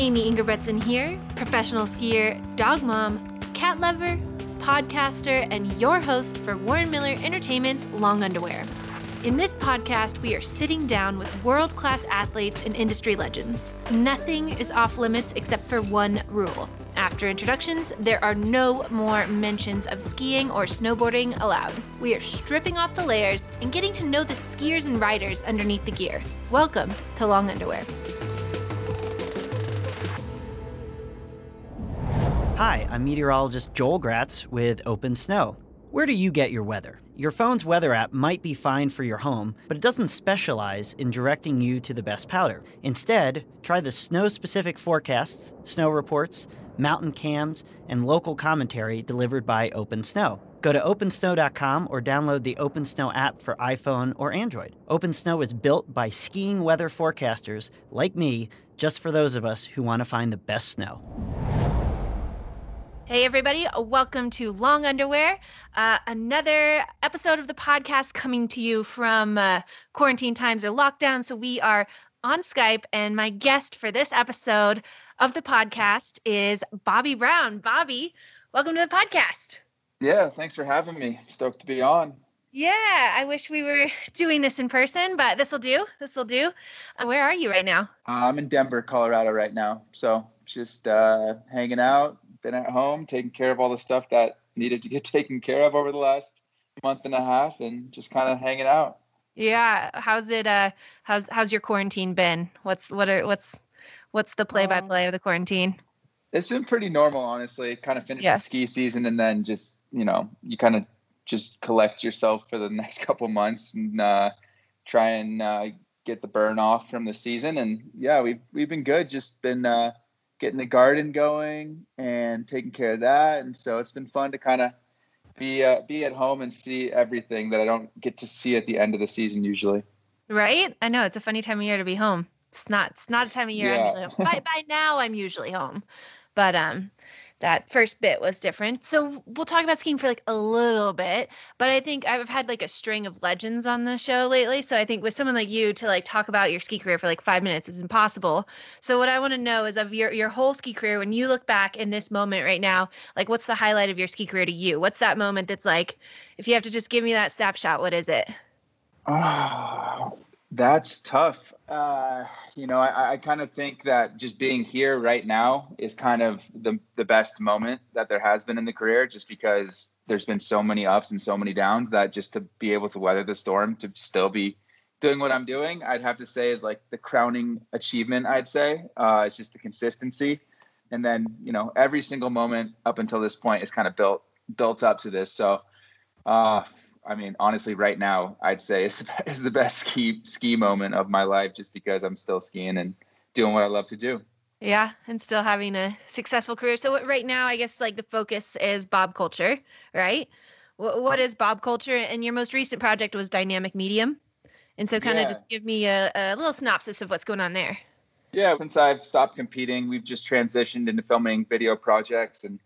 Amie Engerbretson here, professional skier, dog mom, cat lover, podcaster, and your host for Warren Miller Entertainment's Long Underwear. In this podcast, we are sitting down with world class athletes and industry legends. Nothing is off limits except for one rule. After introductions, there are no more mentions of skiing or snowboarding allowed. We are stripping off the layers and getting to know the skiers and riders underneath the gear. Welcome to Long Underwear. Hi, I'm meteorologist Joel Gratz with Open Snow. Where do you get your weather? Your phone's weather app might be fine for your home, but it doesn't specialize in directing you to the best powder. Instead, try the snow specific forecasts, snow reports, mountain cams, and local commentary delivered by Open Snow. Go to opensnow.com or download the Open Snow app for iPhone or Android. Open Snow is built by skiing weather forecasters like me, just for those of us who want to find the best snow. Hey, everybody, welcome to Long Underwear, uh, another episode of the podcast coming to you from uh, quarantine times or lockdown. So, we are on Skype, and my guest for this episode of the podcast is Bobby Brown. Bobby, welcome to the podcast. Yeah, thanks for having me. Stoked to be on. Yeah, I wish we were doing this in person, but this will do. This will do. Uh, where are you right now? I'm in Denver, Colorado right now. So, just uh, hanging out, been at home taking care of all the stuff that needed to get taken care of over the last month and a half and just kind of hanging out. Yeah, how's it uh how's how's your quarantine been? What's what are what's what's the play by play of the quarantine? It's been pretty normal honestly. Kind of finished yeah. the ski season and then just, you know, you kind of just collect yourself for the next couple months and uh try and uh get the burn off from the season and yeah, we've we've been good. Just been uh getting the garden going and taking care of that. And so it's been fun to kind of be uh, be at home and see everything that I don't get to see at the end of the season usually. Right? I know it's a funny time of year to be home. It's not. It's not a time of year yeah. I'm usually home. by by now I'm usually home, but um, that first bit was different. So we'll talk about skiing for like a little bit, but I think I've had like a string of legends on the show lately. So I think with someone like you to like talk about your ski career for like five minutes is impossible. So what I want to know is of your your whole ski career, when you look back in this moment right now, like what's the highlight of your ski career to you? What's that moment that's like, if you have to just give me that snapshot, what is it? Oh, that's tough. Uh, you know, I, I kind of think that just being here right now is kind of the the best moment that there has been in the career, just because there's been so many ups and so many downs that just to be able to weather the storm, to still be doing what I'm doing, I'd have to say is like the crowning achievement. I'd say uh, it's just the consistency, and then you know every single moment up until this point is kind of built built up to this. So. Uh, I mean, honestly, right now, I'd say is the, is the best ski ski moment of my life, just because I'm still skiing and doing what I love to do. Yeah, and still having a successful career. So right now, I guess like the focus is Bob Culture, right? what, what is Bob Culture? And your most recent project was Dynamic Medium, and so kind of yeah. just give me a, a little synopsis of what's going on there. Yeah, since I've stopped competing, we've just transitioned into filming video projects and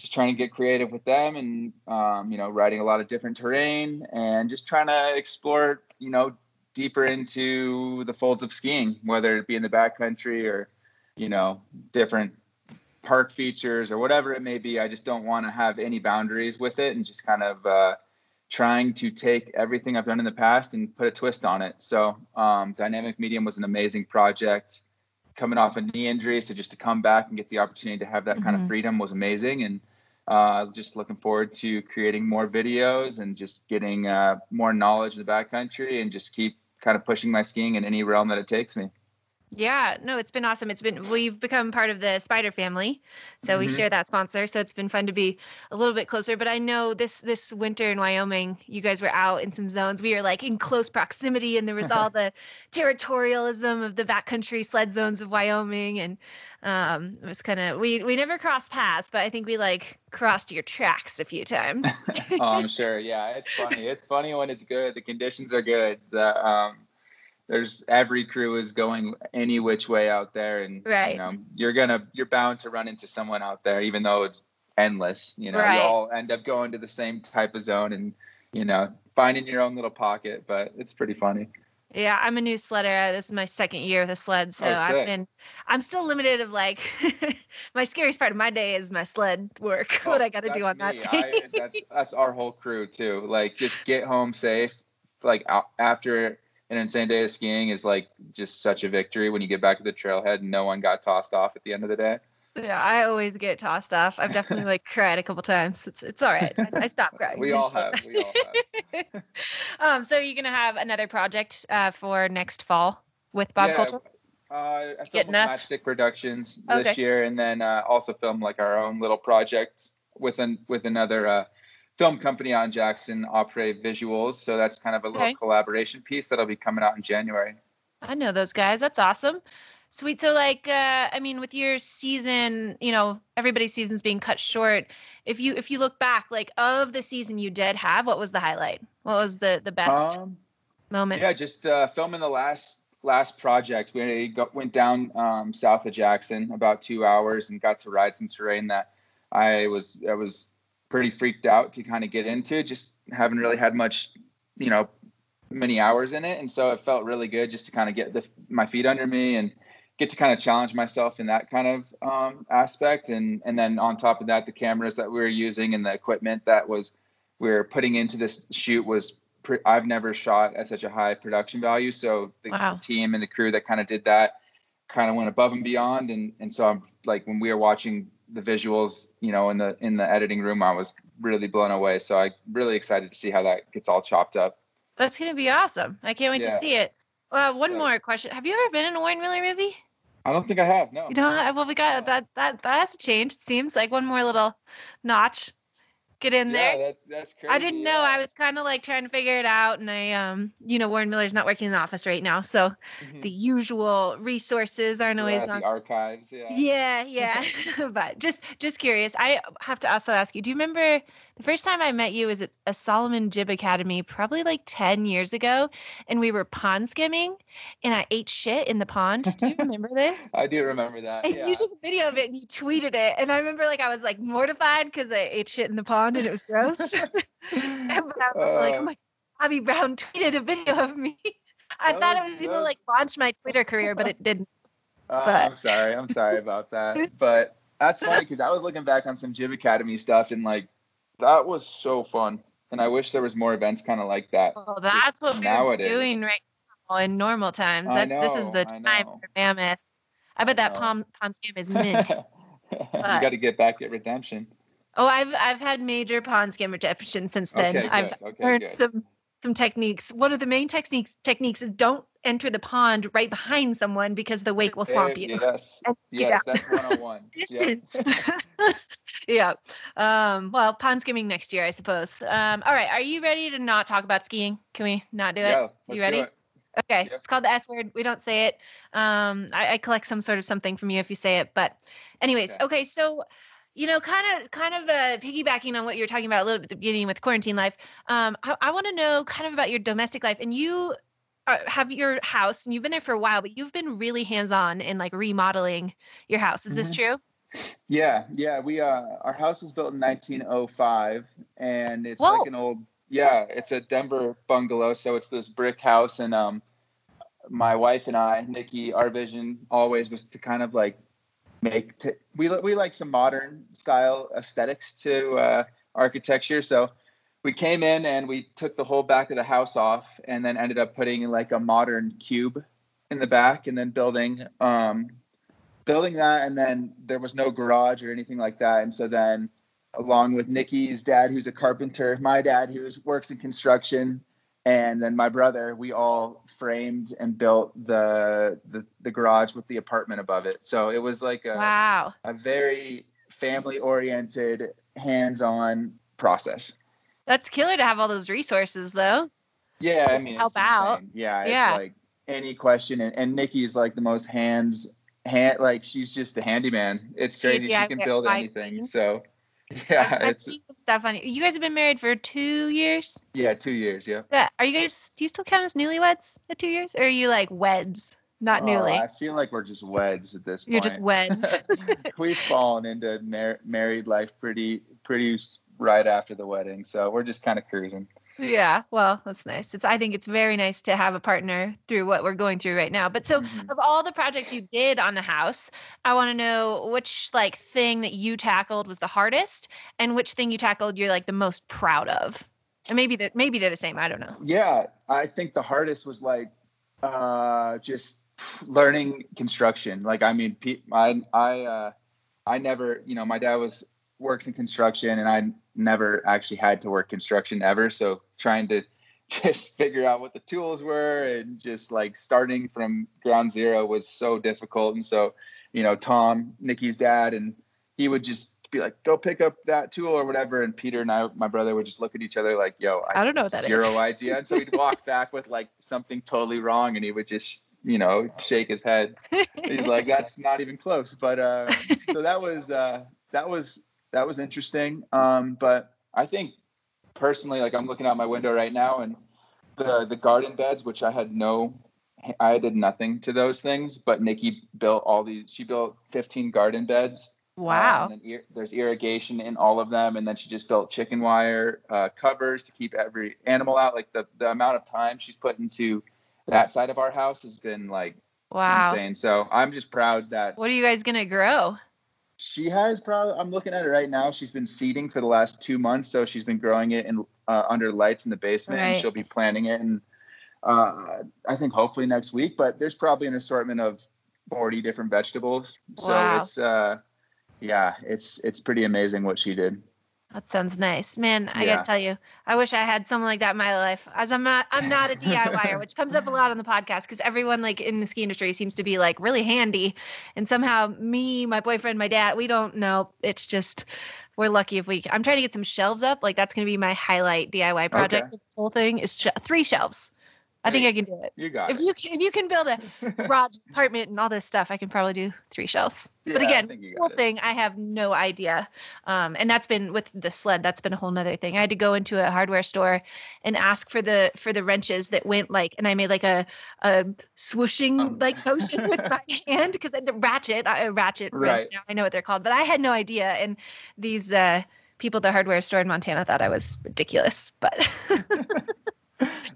just trying to get creative with them and um, you know riding a lot of different terrain and just trying to explore you know deeper into the folds of skiing whether it be in the backcountry or you know different park features or whatever it may be i just don't want to have any boundaries with it and just kind of uh, trying to take everything i've done in the past and put a twist on it so um, dynamic medium was an amazing project coming off a knee injury so just to come back and get the opportunity to have that mm-hmm. kind of mm-hmm. freedom was amazing and uh, just looking forward to creating more videos and just getting uh, more knowledge of the backcountry and just keep kind of pushing my skiing in any realm that it takes me. Yeah, no, it's been awesome. It's been we've become part of the Spyder family, so mm-hmm. we share that sponsor. So it's been fun to be a little bit closer. But I know this this winter in Wyoming, you guys were out in some zones. We were like in close proximity, and there was all the territorialism of the backcountry sled zones of Wyoming, and um, it was kind of we we never crossed paths, but I think we like crossed your tracks a few times. oh, I'm sure. Yeah, it's funny. It's funny when it's good. The conditions are good. The um there's every crew is going any which way out there and right. you know you're gonna you're bound to run into someone out there even though it's endless you know right. you all end up going to the same type of zone and you know finding your own little pocket but it's pretty funny Yeah, I'm a new sledder. Uh, this is my second year with a sled, so Oh, I've been. I'm still limited of like. my scariest part of my day is my sled work. what Oh, I got to do on that's that thing. I, that's that's our whole crew too. Like just get home safe. Like a- after an insane day of skiing is like just such a victory when you get back to the trailhead and no one got tossed off at the end of the day. yeah, I always get tossed off. I've definitely like cried a couple times. It's it's all right. I, I stopped crying. We all have. We all have. um, so you're gonna have another project uh, for next fall with Bob Yeah, Coulter. Uh, I filmed? Matchstick Productions Okay. this year, and then uh, also filmed like our own little project with an with another uh, film company on Jackson, Opera Visuals. So that's kind of a little Okay. collaboration piece that'll be coming out in January. I know those guys. That's awesome. Sweet. So, like, uh, I mean, with your season, you know, everybody's season's being cut short. If you if you look back, like, of the season you did have, what was the highlight? What was the the best Um, moment? Yeah, just uh, filming the last last project. We got, went down um, south of Jackson about two hours and got to ride some terrain that I was I was pretty freaked out to kind of get into. Just haven't really had much, you know, many hours in it, and so it felt really good just to kind of get the, my feet under me and get to kind of challenge myself in that kind of um, aspect. And and then on top of that, the cameras that we were using and the equipment that was we were putting into this shoot was pre- I've never shot at such a high production value. So the Wow. team and the crew that kind of did that kind of went above and beyond. And and so I'm like when we were watching the visuals, you know, in the in the editing room, I was really blown away. So I really excited to see how that gets all chopped up. That's gonna be awesome. I can't wait to see it. Uh, one Yeah. more question: Have you ever been in a Warren Miller movie? I don't think I have. No. You know, well, we got that that that has to change. It seems like one more little notch. Get in there. Yeah, that's that's crazy. I didn't know. I was kind of like trying to figure it out, and I, um, you know, Warren Miller's not working in the office right now, so Mhm. the usual resources aren't always yeah, on. the archives. Yeah. Yeah, yeah. but just just curious. I have to also ask you, do you remember the first time I met you was at a Salomon Jib Academy, probably like 10 years ago, and we were pond skimming and I ate shit in the pond. Do you remember this? I do remember that. And Yeah. you took a video of it and you tweeted it. And I remember like I was like mortified because I ate shit in the pond and it was gross. and but I was like, oh Uh, my Bobby Brown tweeted a video of me. I thought it was- was gonna like launch my Twitter career, but it didn't. Uh, But- I'm sorry. I'm sorry about that. But that's funny because I was looking back on some Jib Academy stuff and like that was so fun. And I wish there was more events kind of like that. Well, that's what we're doing right now in normal times. That's this is the time for Mammoth. I bet I that know. pond pond scam is mint. you got to get back at redemption. oh, I've I've had major pond scam redemption since then. Okay, I've. Okay, learned good. some some techniques. One of the main techniques techniques is don't enter the pond right behind someone because the wake will swamp you. Yes. And sit you Yes, that's 101. Yep. Distance. yeah. Um, well, pond skimming next year, I suppose. Um, all right. Are you ready to not talk about skiing? Can we not do it? Yeah, let's do ready? it. Okay, Yep. it's called the S word. We don't say it. Um, I, I collect some sort of something from you if you say it. But, anyways, Okay. okay. So, you know, kind of, kind of uh, piggybacking on what you were talking about a little bit at the beginning with quarantine life. Um, I, I want to know kind of about your domestic life. And you uh, have your house, and you've been there for a while, but you've been really hands on in like remodeling your house. Is this Mhm. true? Yeah, yeah. We uh, our house was built in 1905, and it's Whoa. like an old. Yeah, it's a Denver bungalow, so it's this brick house, and um, my wife and I, Nikki, our vision always was to kind of like make. T- we we like some modern style aesthetics to uh, architecture, so we came in and we took the whole back of the house off, and then ended up putting like a modern cube in the back, and then building um, building that and then there was no garage or anything like that and so then along with nikki's dad who's a carpenter my dad who works in construction and then my brother we all framed and built the the, the garage with the apartment above it so it was like a, Wow. a very family oriented hands-on process That's killer to have all those resources, though. yeah i mean Help out. insane. yeah it's Yeah. like any question and, and nikki's like the most hands hand like she's just a handyman it's She- crazy yeah, she can build anything agree. so yeah I've, I've it's stuff on you. You guys have been married for two years. yeah two years yeah Yeah. Are you guys? Do you still count as newlyweds at two years, or are you like weds, not Oh, newly? i feel like we're just weds at this point You're just weds. we've fallen into mar- married life pretty pretty right after the wedding so we're just kind of cruising Yeah, well, that's nice. It's I think it's very nice to have a partner through what we're going through right now. But so Mhm. of all the projects you did on the house, I want to know which like thing that you tackled was the hardest and which thing you tackled you're like the most proud of. And maybe that maybe they're the same, I don't know. Yeah, I think the hardest was like uh, just learning construction. Like, I mean, I I uh, I never, you know, my dad was works in construction, and I never actually had to work construction ever. So trying to just figure out what the tools were and just like starting from ground zero was so difficult. And so, you know, Tom, Nikki's dad, and he would just be like, "Go pick up that tool or whatever." And Peter and I, my brother, would just look at each other like, "Yo, I don't know what that is. zero idea." And so he'd walk back with like something totally wrong, and he would just, you know, shake his head. He's like, "That's not even close." But uh, so that was uh, that was that was interesting. Um, but I think personally, like I'm looking out my window right now, and the the garden beds, which I had no, I did nothing to those things, but Nikki built all these. She built 15 garden beds. um, Wow. and ir- there's irrigation in all of them, and then she just built chicken wire uh, covers to keep every animal out. Like the the amount of time she's put into that side of our house has been like wow. insane. So I'm just proud that What are you guys gonna grow? She has probably. I'm looking at it right now. She's been seeding for the last two months, so she's been growing it in uh, under lights in the basement, Right. and she'll be planting it. And uh, I think hopefully next week. But there's probably an assortment of 40 different vegetables. wow. So it's uh, yeah, it's it's pretty amazing what she did. That sounds nice, man. I Yeah. gotta tell you, I wish I had someone like that in my life. As I'm not, I'm not a DIYer, which comes up a lot on the podcast because everyone like in the ski industry seems to be like really handy, and somehow me, my boyfriend, my dad, we don't know. It's just we're lucky if we. I'm trying to get some shelves up. Like that's gonna be my highlight DIY er project. Okay. This whole thing is sh- three shelves. I think I can do it. You got If it. you can, if you can build a garage apartment and all this stuff, I can probably do three shelves. but Yeah, I again, this whole it. thing, I have no idea. Um, and that's been with the sled. That's been a whole nother thing. I had to go into a hardware store and ask for the for the wrenches that went like, and I made like a a swooshing Um. like motion with my hand because the ratchet, a ratchet wrench. Now I know what they're called, but I had no idea. And these uh, people at the hardware store in Montana thought I was ridiculous. But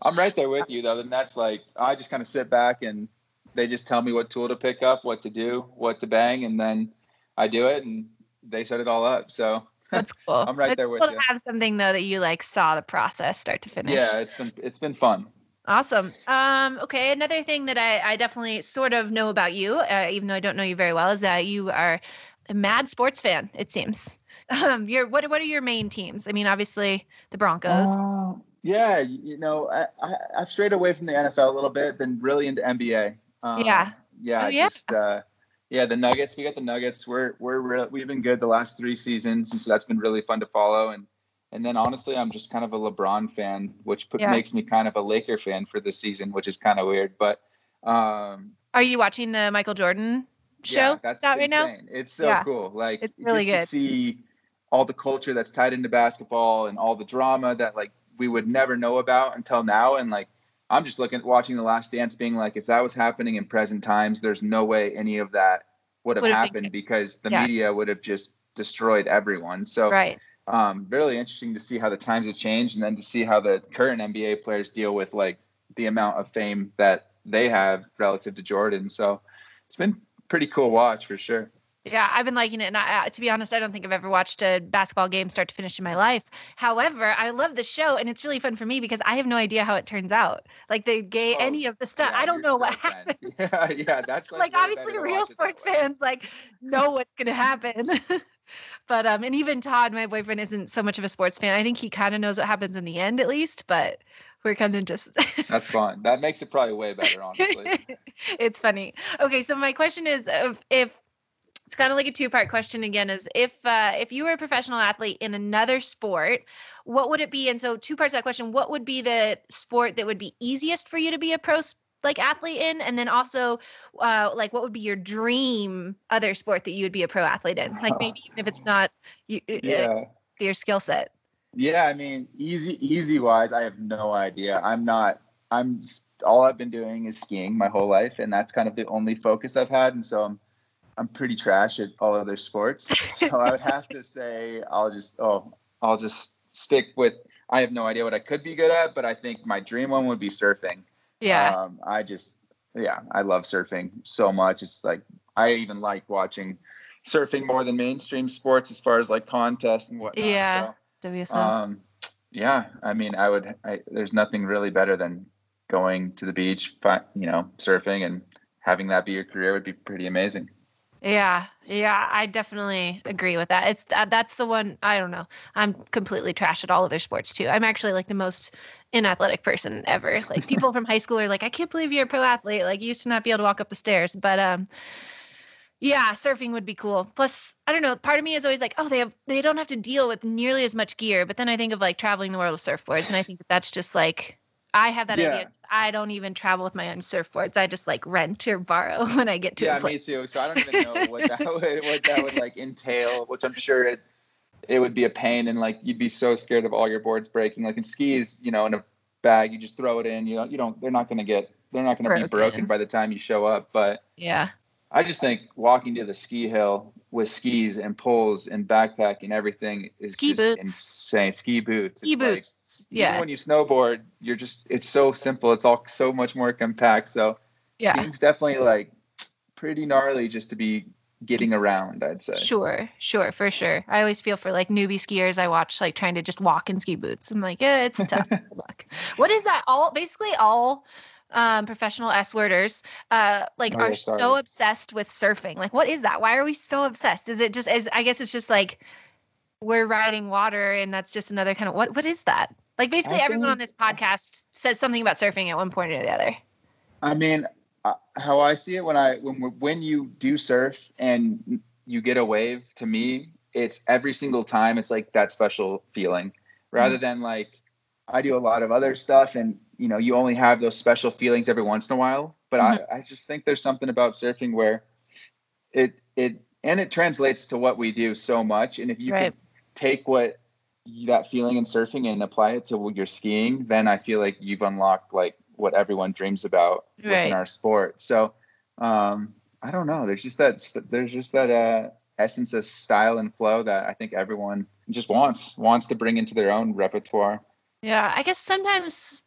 I'm right there with you though. And that's like I just kind of sit back and they just tell me what tool to pick up, what to do, what to bang, and then I do it and they set it all up. So that's cool. I'm right it's there with cool you. to have something though that you like saw the process start to finish. yeah, it's been it's been fun. Awesome. Um, okay, another thing that I, I definitely sort of know about you, uh, even though I don't know you very well, is that you are a mad sports fan. It seems. Um, you're what? What are your main teams? I mean, obviously the Broncos. Uh, yeah, you know, I, I I've strayed away from the NFL a little bit. Been really into NBA. Um, Yeah. Yeah. Oh, yeah. Just uh, yeah, the Nuggets. We got the Nuggets. We're we're real, we've been good the last three seasons, and so that's been really fun to follow. And and then honestly, I'm just kind of a LeBron fan, which put, Yeah. makes me kind of a Laker fan for this season, which is kind of weird. But um, Are you watching the Michael Jordan show yeah, that's out right now? It's so Yeah. cool. Like It's really just to see all the culture that's tied into basketball and all the drama that like we would never know about until now. And like I'm just looking watching the last dance being like if that was happening in present times, there's no way any of that would have Would have been happened because the Yeah. media would have just destroyed everyone. So Right. um really interesting to see how the times have changed and then to see how the current NBA players deal with like the amount of fame that they have relative to Jordan. So it's been pretty cool watch for sure. Yeah, I've been liking it, and I, to be honest, I don't think I've ever watched a basketball game start to finish in my life. However, I love the show, and it's really fun for me because I have no idea how it turns out. Like the gay, Oh, any of the stuff, Yeah, I don't know what happens. Yeah, yeah, that's like way obviously real watch it that sports fans like know what's gonna happen but um and even todd my boyfriend isn't so much of a sports fan i think he kind of knows what happens in the end at least but we're kind of just That's fun. That makes it probably way better, honestly. it's funny okay so my question is if, if it's kind of like a two part question again is if uh, if you were a professional athlete in another sport what would it be? And so two parts of that question what would be the sport that would be easiest for you to be a pro like athlete in? And then also uh, like what would be your dream other sport that you would be a pro athlete in? Like maybe even if it's not you, uh, your skill set. Yeah, I mean, easy easy wise, I have no idea. I'm not I'm all I've been doing is skiing my whole life and that's kind of the only focus I've had and so I'm I'm pretty trash at all other sports. So I would have to say I'll just oh, I'll just stick with I have no idea what I could be good at, but I think my dream one would be surfing. Yeah. Um, I just, yeah, I love surfing so much. It's like I even like watching surfing more than mainstream sports as far as like contests and whatnot. Yeah. So, WSL. um, yeah, I mean, I would. I, there's nothing really better than going to the beach, you know, surfing and having that be your career would be pretty amazing. Yeah, yeah, I definitely agree with that. It's uh, that's the one. I don't know. I'm completely trash at all other sports too. I'm actually like the most inathletic person ever. Like people from high school are like, I can't believe you're a pro athlete. Like you used to not be able to walk up the stairs. But um, yeah, surfing would be cool. Plus, I don't know. Part of me is always like, oh, they have they don't have to deal with nearly as much gear. But then I think of like traveling the world with surfboards, and I think that that's just like I have that Yeah. idea. I don't even travel with my own surfboards. I just like rent or borrow when I get to yeah, a place. me too. So I don't even know what that would what that would like entail, which I'm sure it it would be a pain and like you'd be so scared of all your boards breaking. Like in skis, you know, in a bag, you just throw it in. You know, you don't. They're not going to get. They're not going to be Broken. by the time you show up. But Yeah. I just think walking to the ski hill with skis and poles and backpack and everything is Ski just boots. insane. Ski boots. Ski It's like- boots. even yeah. when you snowboard, you're just it's so simple. It's all so much more compact. So Yeah. it's definitely like pretty gnarly just to be getting around, I'd say. Sure, sure, for sure. I always feel for like newbie skiers I watch like trying to just walk in ski boots. I'm like, yeah, it's tough. Good luck. What is that? All basically all um, professional S worders uh, like Oh, are yeah, so obsessed with surfing. Like, what is that? Why are we so obsessed? Is it just as I guess it's just like we're riding water and that's just another kind of what what is that? Like basically I everyone on this podcast says something about surfing at one point or the other. I mean, uh, how I see it when I when when you do surf and you get a wave, to me, it's every single time. It's like that special feeling, rather than like I do a lot of other stuff, and you know, you only have those special feelings every once in a while. But I, I just think there's something about surfing where it it and it translates to what we do so much. And if you Right. can take what that feeling in surfing and apply it to your skiing, then I feel like you've unlocked like what everyone dreams about Right. within our sport. So um, I don't know. There's just that there's just that uh, essence of style and flow that I think everyone just wants wants to bring into their own repertoire. Yeah, I guess sometimes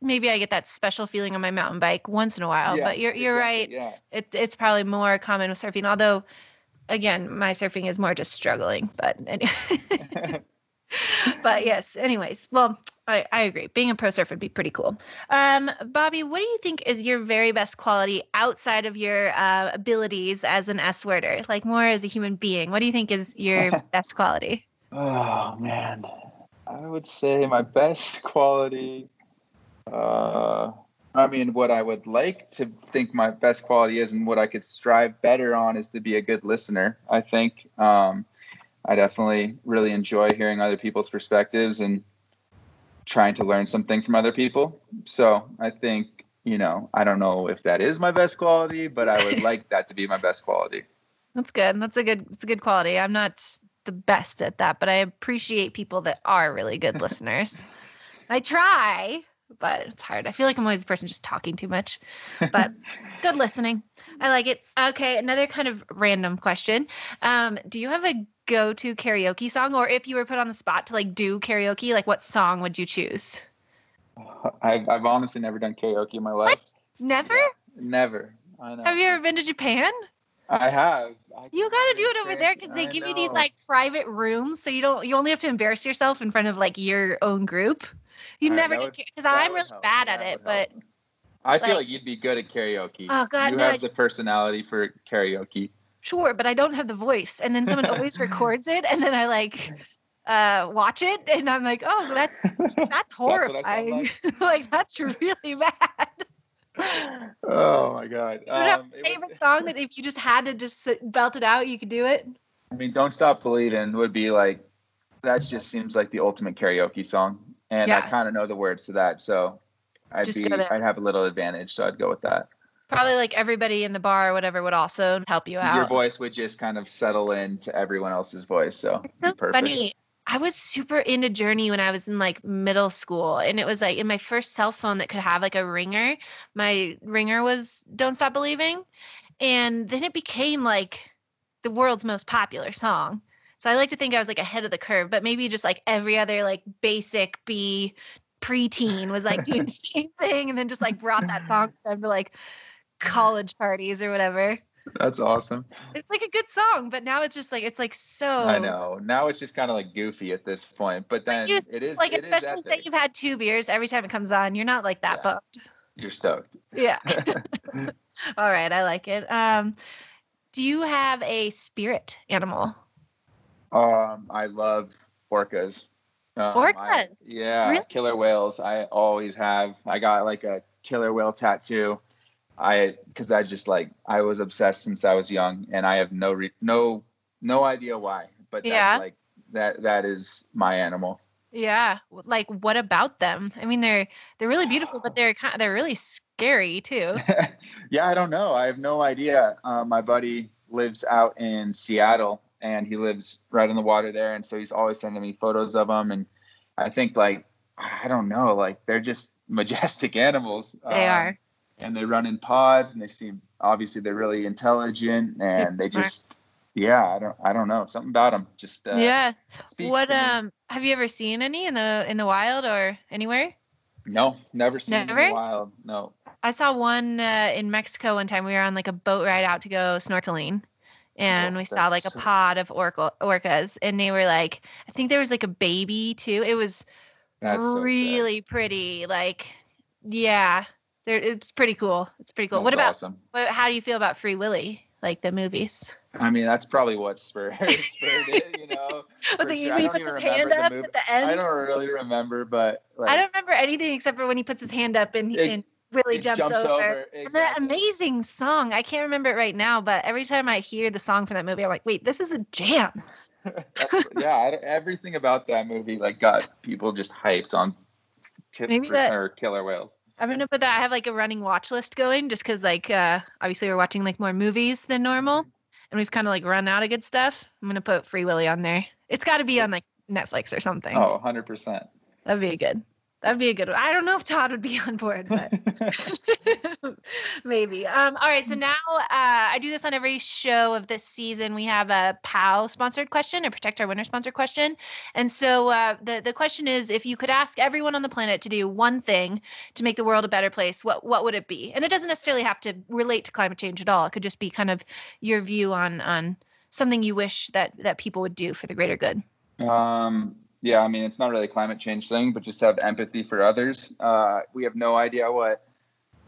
maybe I get that special feeling on my mountain bike once in a while, Yeah, but you're you're right. Yeah. It, it's probably more common with surfing, although again, my surfing is more just struggling, but anyway. but yes, anyways, well, I, I agree. Being a pro surfer would be pretty cool. Um, Bobby, what do you think is your very best quality outside of your uh, abilities as an S worder, like more as a human being? What do you think is your best quality? Oh man, I would say my best quality. Uh, I mean, what I would like to think my best quality is, and what I could strive better on, is to be a good listener. I think um, I definitely really enjoy hearing other people's perspectives and trying to learn something from other people. So I think you know, I don't know if that is my best quality, but I would like that to be my best quality. That's good. That's a good. It's a good quality. I'm not the best at that, but I appreciate people that are really good listeners. I try, but it's hard. I feel like I'm always the person just talking too much. But good listening. I like it. Okay, another kind of random question. Um, do you have a go-to karaoke song, or if you were put on the spot to like do karaoke, like what song would you choose? I've, I've honestly never done karaoke in my life. What? Never? Never. I know. Have you ever been to Japan? I have. I You got to do it over there because they I give you these like private rooms, so you don't you only have to embarrass yourself in front of like your own group. You All never that do because I'm really help. bad at it, but help. I feel like- like you'd be good at karaoke. Oh, God, you no, have the just- personality for karaoke. Sure. But I don't have the voice, and then someone always records it, and then I like uh watch it, and I'm like, oh, that's that's what I sound horrifying. like that's really bad. oh my god. Do you have Um, a favorite would- song that if you just had to just belt it out, you could do it? I mean, "Don't Stop Believing" would be like that. Just seems like the ultimate karaoke song, and I kind of know the words to that, so I'd Just be. I'd have a little advantage, so I'd go with that. Probably like everybody in the bar or whatever would also help you out. Your voice would just kind of settle into everyone else's voice, so it'd be so perfect. funny. I was super into Journey when I was in like middle school, and it was like in my first cell phone that could have like a ringer. My ringer was "Don't Stop Believing," and then it became like the world's most popular song. So I like to think I was like ahead of the curve, but maybe just like every other like basic B preteen was like doing the same thing and then just like brought that song to them for like college parties or whatever. That's awesome. It's like a good song, but now it's just like it's like so. I know. Now it's just kind of like goofy at this point, but then You- it is Like it is especially say epic. you've had two beers every time it comes on, you're not like that Yeah. bummed. You're stoked. Yeah. All right, I like it. Um, do you have a spirit animal? Um, I love orcas. Um, I- Orcas? yeah, Really? killer whales. I always have. I got like a killer whale tattoo. I because I just like I was obsessed since I was young, and I have no re- no no idea why. But that's Yeah. like that that is my animal. Yeah. Like what about them? I mean, they're they're really beautiful, but they're kind of they're really scary too. yeah, I don't know. I have no idea. Uh, my buddy lives out in Seattle, and he lives right on the water there, and so he's always sending me photos of them. And I think like I don't know, like they're just majestic animals. They Um, are. And they run in pods, and they seem obviously they're really intelligent, and they just yeah, I don't I don't know something about them. Just uh, yeah. What um have you ever seen any in the in the wild or anywhere? No, never seen them in the wild. No. I saw one uh, in Mexico one time. We were on like a boat ride out to go snorkeling, and we saw like a so- pod of orca orcas, and they were like, I think there was like a baby too. It was That's so really pretty. Like, yeah, there. It's pretty cool. It's pretty cool. what about? awesome? What, how do you feel about Free Willy? Like the movies? I mean, that's probably what spurred, spurred it, you know. For the, sure. I when he don't puts even his remember hand the up movie. at the end. I don't really remember, but like, I don't remember anything except for when he puts his hand up and, It- and Willy it jumps, over. And that amazing song. I can't remember it right now, but every time I hear the song from that movie, I'm like, wait, this is a jam. Yeah, I, everything about that movie like got people just hyped on ki- Maybe that- or killer whales. I'm gonna put that. I have like a running watch list going, just because like uh, obviously we're watching like more movies than normal, and we've kind of like run out of good stuff. I'm gonna put Free Willy on there. It's got to be on like Netflix or something. Oh, 100 percent. That'd be good. That'd be a good one. I don't know if Todd would be on board, but maybe. Um, all right. So now uh, I do this on every show of this season. We have a POW sponsored question, a Protect Our Winter sponsored question. And so uh, the, the question is if you could ask everyone on the planet to do one thing to make the world a better place, what, what would it be? And it doesn't necessarily have to relate to climate change at all. It could just be kind of your view on, on something you wish that, that people would do for the greater good. Um, yeah, I mean, it's not really a climate change thing, but just have empathy for others. Uh, we have no idea what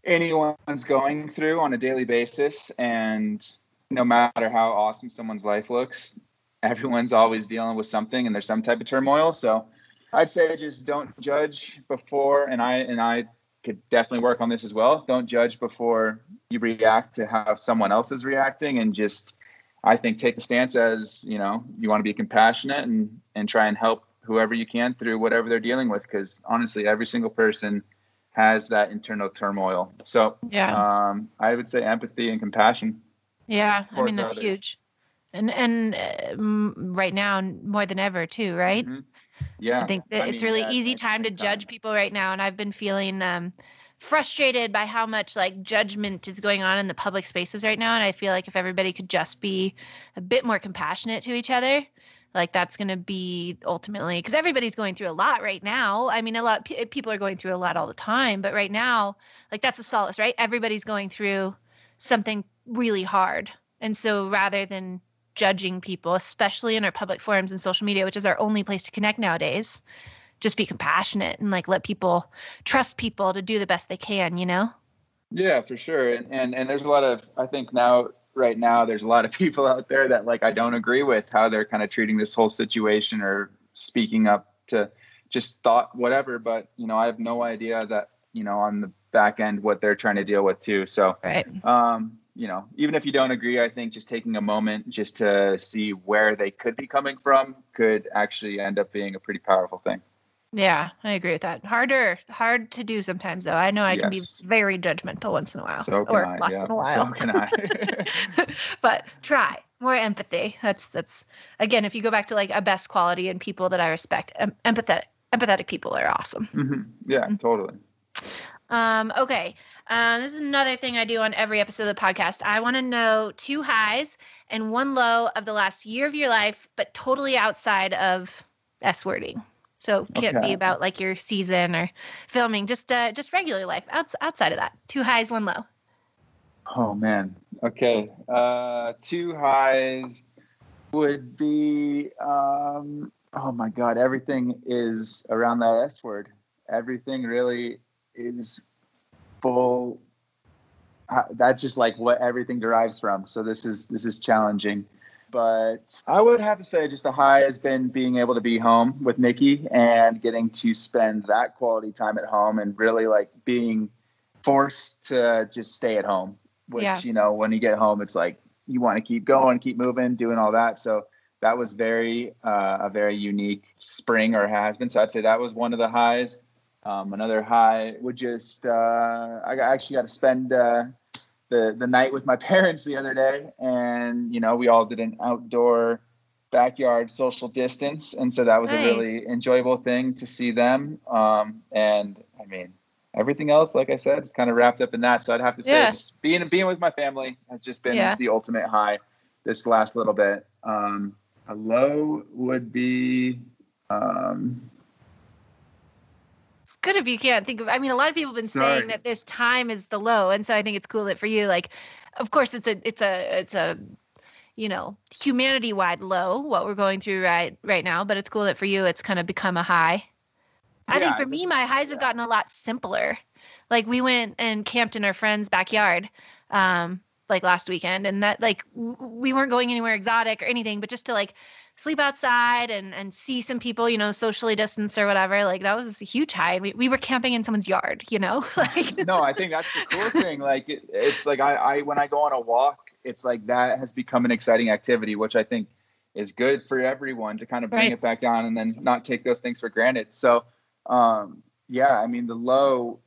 anyone's going through on a daily basis. And no matter how awesome someone's life looks, everyone's always dealing with something and there's some type of turmoil. So I'd say just don't judge before, and I, and I could definitely work on this as well. Don't judge before you react to how someone else is reacting and just, I think take a stance as, you know, you want to be compassionate and, and try and help whoever you can through whatever they're dealing with. Cause honestly, every single person has that internal turmoil. So, Yeah. um, I would say empathy and compassion. Yeah, I mean that's others. huge, and and uh, right now more than ever too, right? Mhm. Yeah. I think that I it's mean, really easy time to interesting judge people right now, and I've been feeling um, frustrated by how much like judgment is going on in the public spaces right now, and I feel like if everybody could just be a bit more compassionate to each other. Like that's going to be ultimately because everybody's going through a lot right now. I mean, a lot pe- people are going through a lot all the time, but right now, like that's a solace, right? Everybody's going through something really hard. And so rather than judging people, especially in our public forums and social media, which is our only place to connect nowadays, just be compassionate and like let people trust people to do the best they can, you know? Yeah, for sure. And, and and there's a lot of I think now right now there's a lot of people out there that like I don't agree with how they're kind of treating this whole situation or speaking up to just thought whatever, but you know, I have no idea that, you know, on the back end what they're trying to deal with too. So Right. um, you know, even if you don't agree, I think just taking a moment just to see where they could be coming from could actually end up being a pretty powerful thing. Yeah, I agree with that. Harder, hard to do sometimes though. I know I can be very judgmental once in a while. So can or I. lots yeah. in a while. So can I. but try more empathy. That's that's again, if you go back to like a best quality in people that I respect, em- empathetic empathetic people are awesome. Mhm. Yeah, totally. Um, okay. Um, this is another thing I do on every episode of the podcast. I want to know two highs and one low of the last year of your life, but totally outside of S wording. So it can't okay. be about like your season or filming, just uh, just regular life outs- outside of that. Two highs, one low. Oh man. Okay. Uh, two highs would be um, oh my god, everything is around that S word. Everything really is full. Uh, that's just like what everything derives from. So this is this is challenging, but I would have to say just the high has been being able to be home with Nikki and getting to spend that quality time at home and really like being forced to just stay at home. Which yeah. you know when you get home, it's like you want to keep going, keep moving, doing all that. So that was very uh, a very unique spring or has been. So I'd say that was one of the highs. Um, another high would just uh, I actually got to spend uh, the the night with my parents the other day, and you know we all did an outdoor backyard social distance, and so that was nice. a really enjoyable thing to see them. Um, and I mean everything else, like I said, is kind of wrapped up in that. So I'd have to say yeah. just being being with my family has just been yeah. the ultimate high this last little bit. Um, a low would be um, good if you can't think of i mean a lot of people have been Sorry. saying that this time is the low and so i think it's cool that for you like of course it's a it's a it's a you know humanity wide low what we're going through right right now but it's cool that for you it's kind of become a high i think for me my highs yeah. have gotten a lot simpler like we went and camped in our friend's backyard um like last weekend and that like we weren't going anywhere exotic or anything but just to like sleep outside and and see some people you know socially distanced or whatever like that was a huge high. We, we were camping in someone's yard you know? Like no i think that's the cool thing like it, it's like I, I when i go on a walk it's like that has become an exciting activity which i think is good for everyone to kind of bring right. it back down and then not take those things for granted. So um yeah i mean the low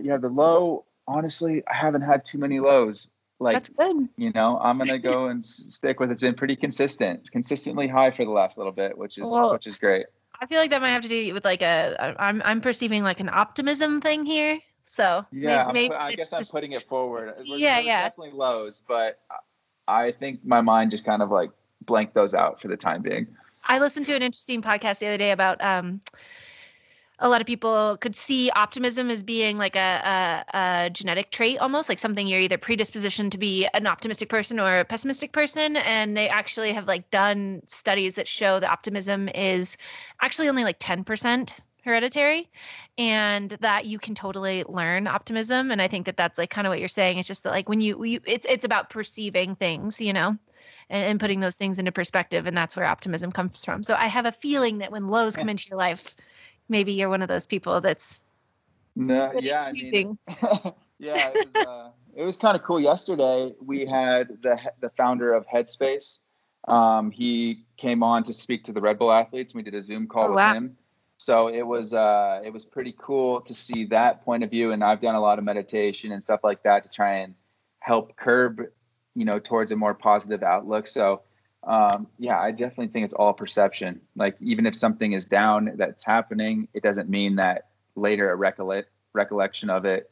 yeah the low honestly i haven't had too many lows like that's good. You know, I'm gonna go and stick with. It's been pretty consistent. It's consistently high for the last little bit, which is well, which is great. I feel like that might have to do with like a. I'm I'm perceiving like an optimism thing here. So yeah, maybe, maybe I guess just, I'm putting it forward. We're, yeah, yeah, definitely lows, but I think my mind just kind of like blanked those out for the time being. I listened to an interesting podcast the other day about um a lot of people could see optimism as being like a, a, a, genetic trait almost like something you're either predispositioned to be an optimistic person or a pessimistic person. And they actually have like done studies that show that optimism is actually only like 10% hereditary and that you can totally learn optimism. And i think that that's like kind of what you're saying. It's just that like when you, you it's it's about perceiving things you know and, and putting those things into perspective. And that's where optimism comes from. So i have a feeling that when lows come into your life maybe you're one of those people that's no yeah I mean, yeah it was, uh, it was kind of cool. Yesterday we had the the founder of headspace um, he came on to speak to the red bull athletes we did a zoom call oh, with wow. him. So it was uh, it was pretty cool to see that point of view and i've done a lot of meditation and stuff like that to try and help curb you know towards a more positive outlook. So um, yeah, I definitely think it's all perception. Like even if something is down that's happening, it doesn't mean that later a recollect recollection of it,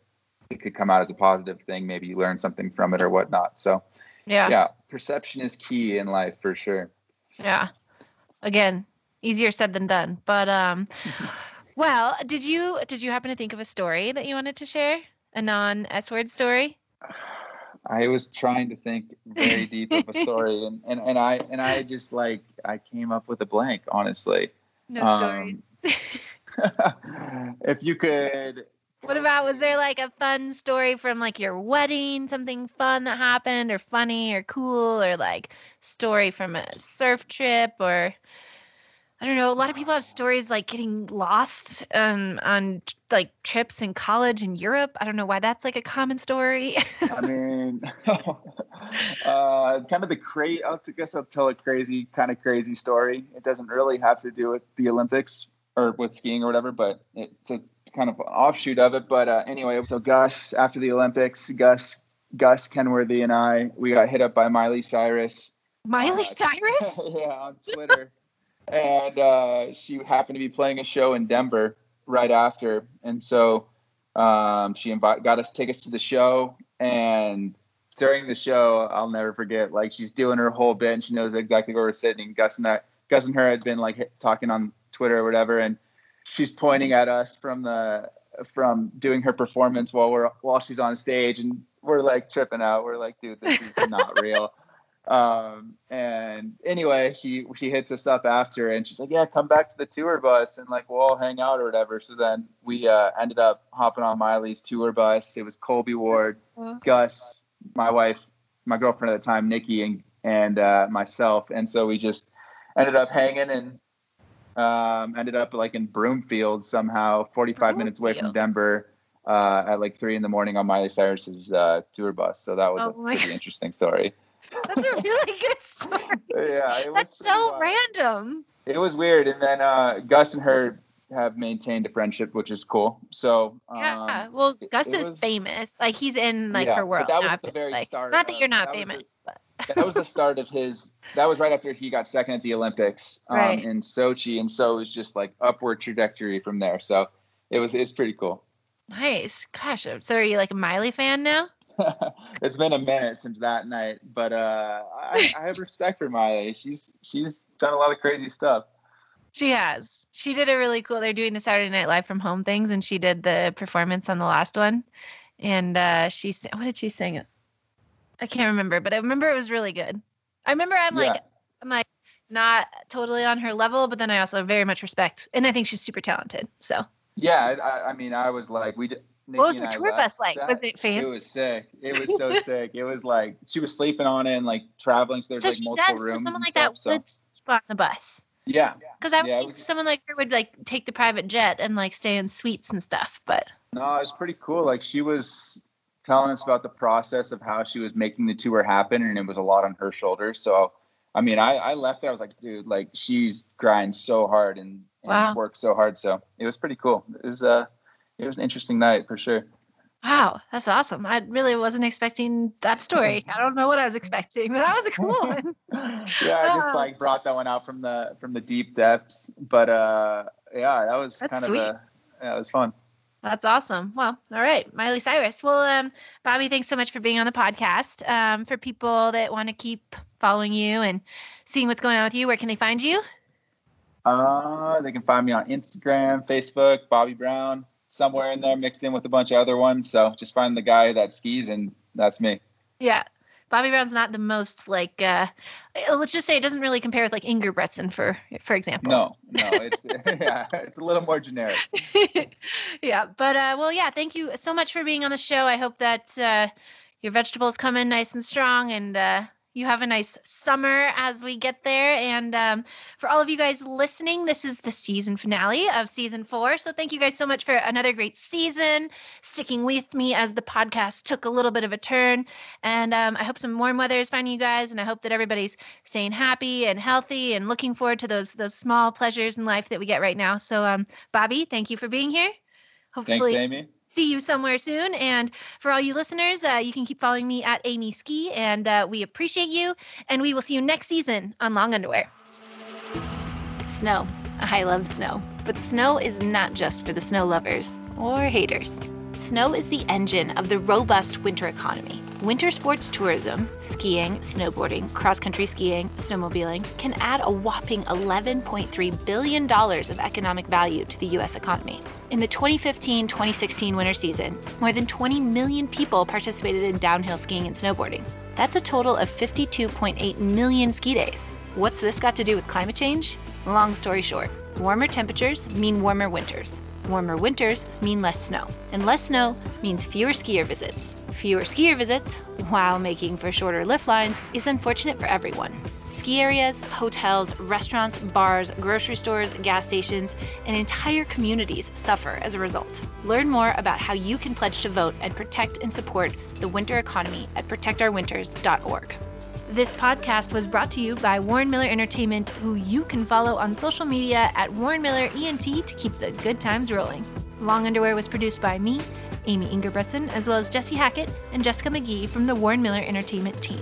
it could come out as a positive thing. Maybe you learn something from it or whatnot. So yeah, yeah, perception is key in life for sure. Yeah. Again, easier said than done. But um, well, did you did you happen to think of a story that you wanted to share? A non S word story? I was trying to think very deep of a story, and, and, and I and I just like I came up with a blank, honestly. No story. Um, if you could. What about was there like a fun story from like your wedding, something fun that happened, or funny, or cool, or like story from a surf trip, or I don't know. A lot of people have stories like getting lost um, on like trips in college in Europe. I don't know why that's like a common story. I mean, uh, kind of the crazy. I guess I'll tell a crazy, kind of crazy story. It doesn't really have to do with the Olympics or with skiing or whatever, but it's a kind of an offshoot of it. But uh, anyway, so Gus, after the Olympics, Gus, Gus Kenworthy, and I, we got hit up by Miley Cyrus. Miley uh, Cyrus? yeah, on Twitter and uh, she happened to be playing a show in Denver right after, and so um, she invited, got us tickets to the show, and during the show, I'll never forget. Like she's doing her whole bit, and she knows exactly where we're sitting. Gus and I, Gus and her had been like talking on Twitter or whatever, and she's pointing at us from the from doing her performance while we're while she's on stage, and we're like tripping out. We're like, dude, this is not real. Um, and anyway, she she hits us up after, and she's like, yeah, come back to the tour bus, and like we'll all hang out or whatever. So then we uh, ended up hopping on Miley's tour bus. It was Colby Ward, uh-huh. Gus, my wife, my girlfriend at the time, Nikki, and and uh, myself, and so we just ended up hanging and um, ended up like in Broomfield somehow, 45 Broomfield. minutes away from Denver. Uh, at like three in the morning on Miley Cyrus's uh, tour bus. So that was oh a pretty God. interesting story. That's a really good story. yeah, that's so wild. random. It was weird, and then uh, Gus and her have maintained a friendship, which is cool. So um, yeah, well, Gus is was, famous. Like he's in like yeah, her world. that was the very like, start. Not that you're not famous, the, but that was the start of his that was right after he got second at the Olympics um, right. in Sochi, and so it was just like upward trajectory from there. So it was it's pretty cool. Nice, gosh. So are you like a Miley fan now? it's been a minute since that night, but uh, I, I have respect for Miley. She's she's done a lot of crazy stuff. She has. She did a really cool. They're doing the Saturday Night Live from home things, and she did the performance on the last one. And uh, she what did she sing? I can't remember, but I remember it was really good. I remember I'm yeah. like I'm like not totally on her level, but then I also very much respect, and I think she's super talented. So yeah, I, I mean, I was like, we. Did, what was her tour bus like? That. Was it fan? It was sick. It was so sick. It was like she was sleeping on it and like traveling. So there's so like multiple does, rooms. Someone like stuff, that would so. on the bus. Yeah. Because I would yeah, think was, someone like her would like take the private jet and like stay in suites and stuff. But no, it was pretty cool. Like she was telling us about the process of how she was making the tour happen, and it was a lot on her shoulders. So, I mean, I, I left there. I was like, dude, like she's grinding so hard and, and wow. worked so hard. So it was pretty cool. It was uh, it was an interesting night for sure. Wow, that's awesome. I really wasn't expecting that story. I don't know what I was expecting, but that was a cool one. yeah, I just like brought that one out from the from the deep depths. But uh yeah, that was that's kind sweet. of a yeah, it was fun. That's awesome. Well, all right, Miley Cyrus. Well, um, Bobby, thanks so much for being on the podcast. Um, for people that want to keep following you and seeing what's going on with you, where can they find you? Uh, they can find me on Instagram, Facebook, Bobby Brown, somewhere in there mixed in with a bunch of other ones. So just find the guy that skis, and that's me. Yeah. Bobby Brown's not the most like uh let's just say it doesn't really compare with like Inger Engerbretson for for example. No, no, it's yeah, it's a little more generic. yeah, but uh well yeah, thank you so much for being on the show. I hope that uh your vegetables come in nice and strong and uh you have a nice summer as we get there. And um, for all of you guys listening, this is the season finale of season four. So thank you guys so much for another great season, sticking with me as the podcast took a little bit of a turn. And um, I hope some warm weather is finding you guys, and I hope that everybody's staying happy and healthy and looking forward to those those small pleasures in life that we get right now. So, um, Bobby, thank you for being here. Hopefully, Thanks, Amie see you somewhere soon. And for all you listeners, uh, you can keep following me at Amie Ski, and uh, we appreciate you. And we will see you next season on Long Underwear. Snow. I love snow. But snow is not just for the snow lovers or haters. Snow is the engine of the robust winter economy. Winter sports tourism, skiing, snowboarding, cross country skiing, snowmobiling, can add a whopping $11.3 billion of economic value to the U.S. economy. In the 2015 2016 winter season, more than 20 million people participated in downhill skiing and snowboarding. That's a total of 52.8 million ski days. What's this got to do with climate change? Long story short, warmer temperatures mean warmer winters. Warmer winters mean less snow, and less snow means fewer skier visits. Fewer skier visits, while making for shorter lift lines, is unfortunate for everyone. Ski areas, hotels, restaurants, bars, grocery stores, gas stations, and entire communities suffer as a result. Learn more about how you can pledge to vote and protect and support the winter economy at protectourwinters.org. This podcast was brought to you by Warren Miller Entertainment, who you can follow on social media at Warren Miller ENT to keep the good times rolling. Long Underwear was produced by me, Amie Engerbretson, as well as Jesse Hackett and Jessica McGee from the Warren Miller Entertainment team.